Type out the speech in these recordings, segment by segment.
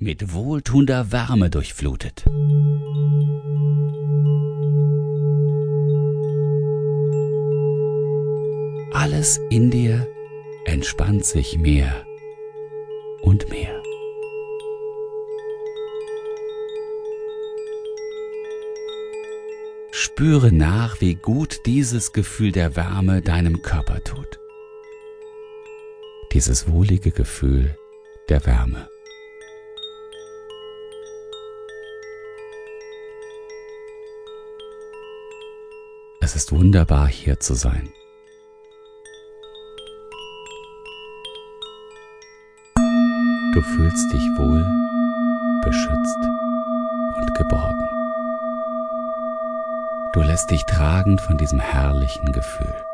mit wohltuender Wärme durchflutet. Alles in dir entspannt sich mehr und mehr. Spüre nach, wie gut dieses Gefühl der Wärme deinem Körper tut. Dieses wohlige Gefühl der Wärme. Ist wunderbar hier zu sein. Du fühlst dich wohl, beschützt und geborgen. Du lässt dich tragen von diesem herrlichen Gefühl.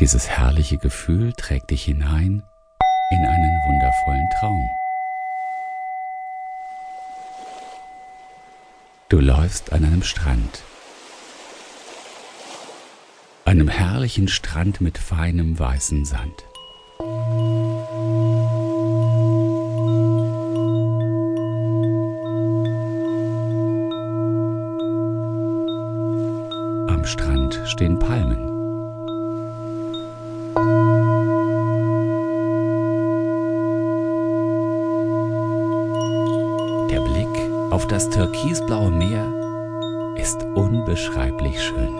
Dieses herrliche Gefühl trägt dich hinein in einen wundervollen Traum. Du läufst an einem Strand. Einem herrlichen Strand mit feinem weißem Sand. Am Strand stehen Palmen. Auf das türkisblaue Meer ist unbeschreiblich schön.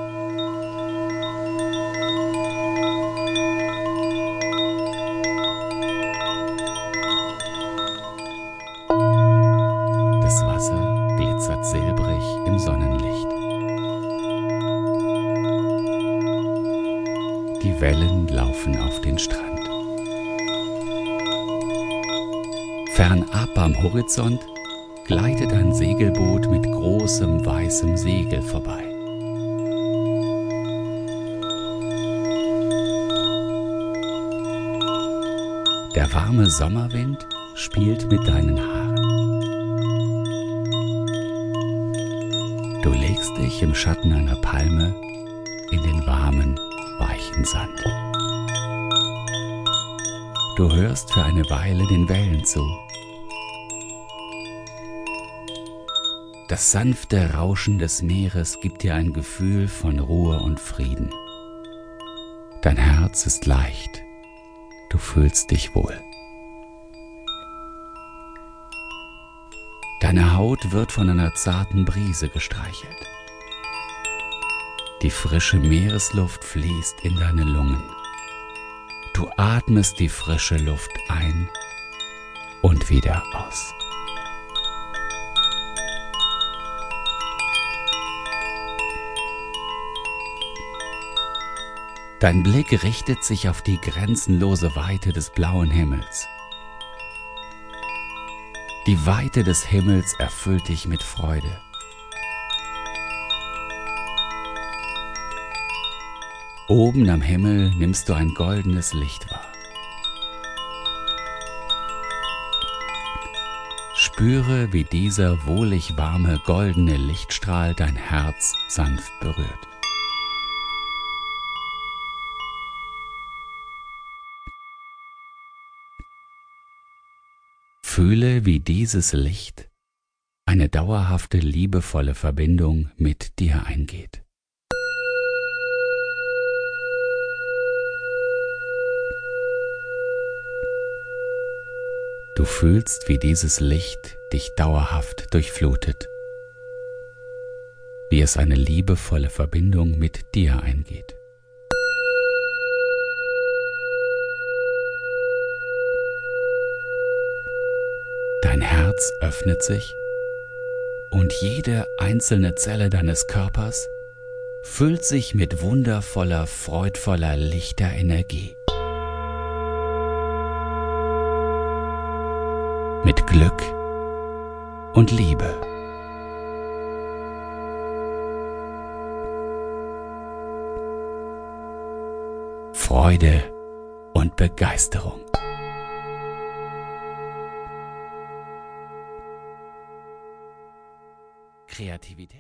Das Wasser glitzert silbrig im Sonnenlicht. Die Wellen laufen auf den Strand. Fernab am Horizont gleitet ein Segelboot mit großem weißem Segel vorbei. Der warme Sommerwind spielt mit deinen Haaren. Du legst dich im Schatten einer Palme in den warmen, weichen Sand. Du hörst für eine Weile den Wellen zu. Das sanfte Rauschen des Meeres gibt dir ein Gefühl von Ruhe und Frieden. Dein Herz ist leicht, du fühlst dich wohl. Deine Haut wird von einer zarten Brise gestreichelt. Die frische Meeresluft fließt in deine Lungen. Du atmest die frische Luft ein und wieder aus. Dein Blick richtet sich auf die grenzenlose Weite des blauen Himmels. Die Weite des Himmels erfüllt dich mit Freude. Oben am Himmel nimmst du ein goldenes Licht wahr. Spüre, wie dieser wohlig warme goldene Lichtstrahl dein Herz sanft berührt. Fühle, wie dieses Licht eine dauerhafte, liebevolle Verbindung mit dir eingeht. Du fühlst, wie dieses Licht dich dauerhaft durchflutet, wie es eine liebevolle Verbindung mit dir eingeht. Dein Herz öffnet sich und jede einzelne Zelle deines Körpers füllt sich mit wundervoller, freudvoller, lichter Energie. Mit Glück und Liebe. Freude und Begeisterung. Kreativität.